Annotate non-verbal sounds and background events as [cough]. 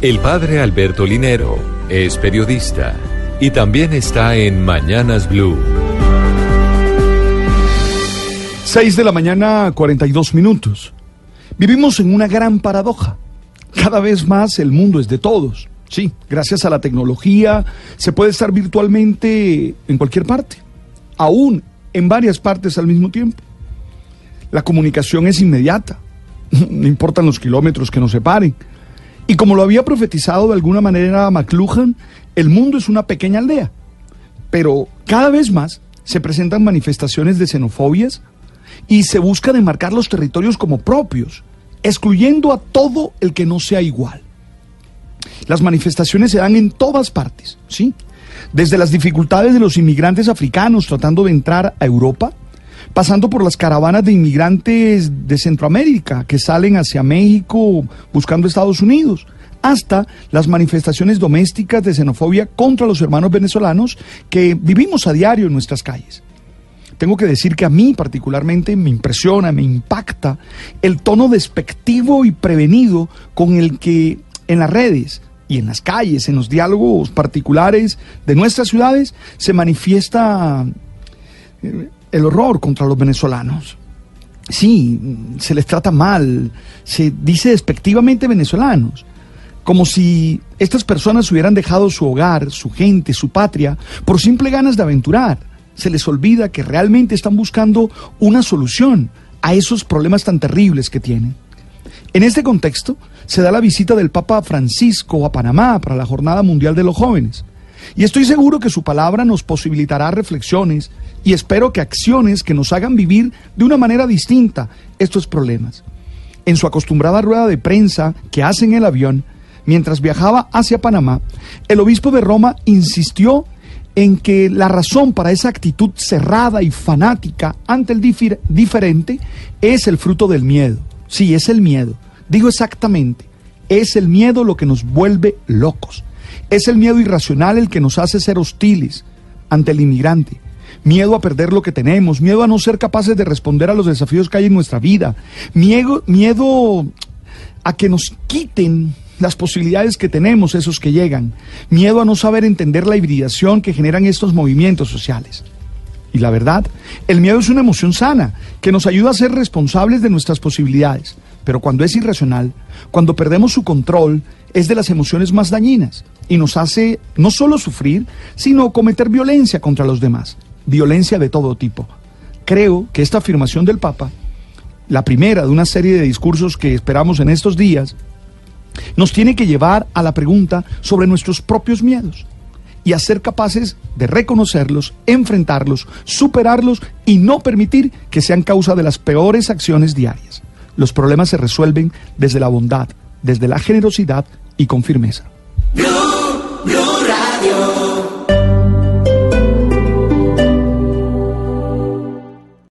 El padre Alberto Linero es periodista y también está en Mañanas Blue. 6 de la mañana, 42 minutos. Vivimos en una gran paradoja. Cada vez más el mundo es de todos. Sí, gracias a la tecnología se puede estar virtualmente en cualquier parte, aún en varias partes al mismo tiempo. La comunicación es inmediata, [laughs] no importan los kilómetros que nos separen. Y como lo había profetizado de alguna manera McLuhan, el mundo es una pequeña aldea. Pero cada vez más se presentan manifestaciones de xenofobias y se busca demarcar los territorios como propios, excluyendo a todo el que no sea igual. Las manifestaciones se dan en todas partes, ¿sí? Desde las dificultades de los inmigrantes africanos tratando de entrar a Europa, pasando por las caravanas de inmigrantes de Centroamérica que salen hacia México buscando Estados Unidos, hasta las manifestaciones domésticas de xenofobia contra los hermanos venezolanos que vivimos a diario en nuestras calles. Tengo que decir que a mí particularmente me impresiona, me impacta el tono despectivo y prevenido con el que en las redes y en las calles, en los diálogos particulares de nuestras ciudades, se manifiesta eh, el horror contra los venezolanos. Sí, se les trata mal, se dice despectivamente venezolanos, como si estas personas hubieran dejado su hogar, su gente, su patria, por simple ganas de aventurar. Se les olvida que realmente están buscando una solución a esos problemas tan terribles que tienen. En este contexto, se da la visita del Papa Francisco a Panamá para la Jornada Mundial de los Jóvenes. Y estoy seguro que su palabra nos posibilitará reflexiones y espero que acciones que nos hagan vivir de una manera distinta estos problemas. En su acostumbrada rueda de prensa que hace en el avión, mientras viajaba hacia Panamá, el obispo de Roma insistió en que la razón para esa actitud cerrada y fanática ante el diferente es el fruto del miedo. Sí, es el miedo. Digo exactamente, es el miedo lo que nos vuelve locos. Es el miedo irracional el que nos hace ser hostiles ante el inmigrante. Miedo a perder lo que tenemos, miedo a no ser capaces de responder a los desafíos que hay en nuestra vida, miedo, miedo a que nos quiten las posibilidades que tenemos, esos que llegan, miedo a no saber entender la hibridación que generan estos movimientos sociales. Y la verdad, el miedo es una emoción sana que nos ayuda a ser responsables de nuestras posibilidades. Pero cuando es irracional, cuando perdemos su control, es de las emociones más dañinas y nos hace no solo sufrir, sino cometer violencia contra los demás, violencia de todo tipo. Creo que esta afirmación del Papa, la primera de una serie de discursos que esperamos en estos días, nos tiene que llevar a la pregunta sobre nuestros propios miedos y a ser capaces de reconocerlos, enfrentarlos, superarlos y no permitir que sean causa de las peores acciones diarias. Los problemas se resuelven desde la bondad, desde la generosidad y con firmeza.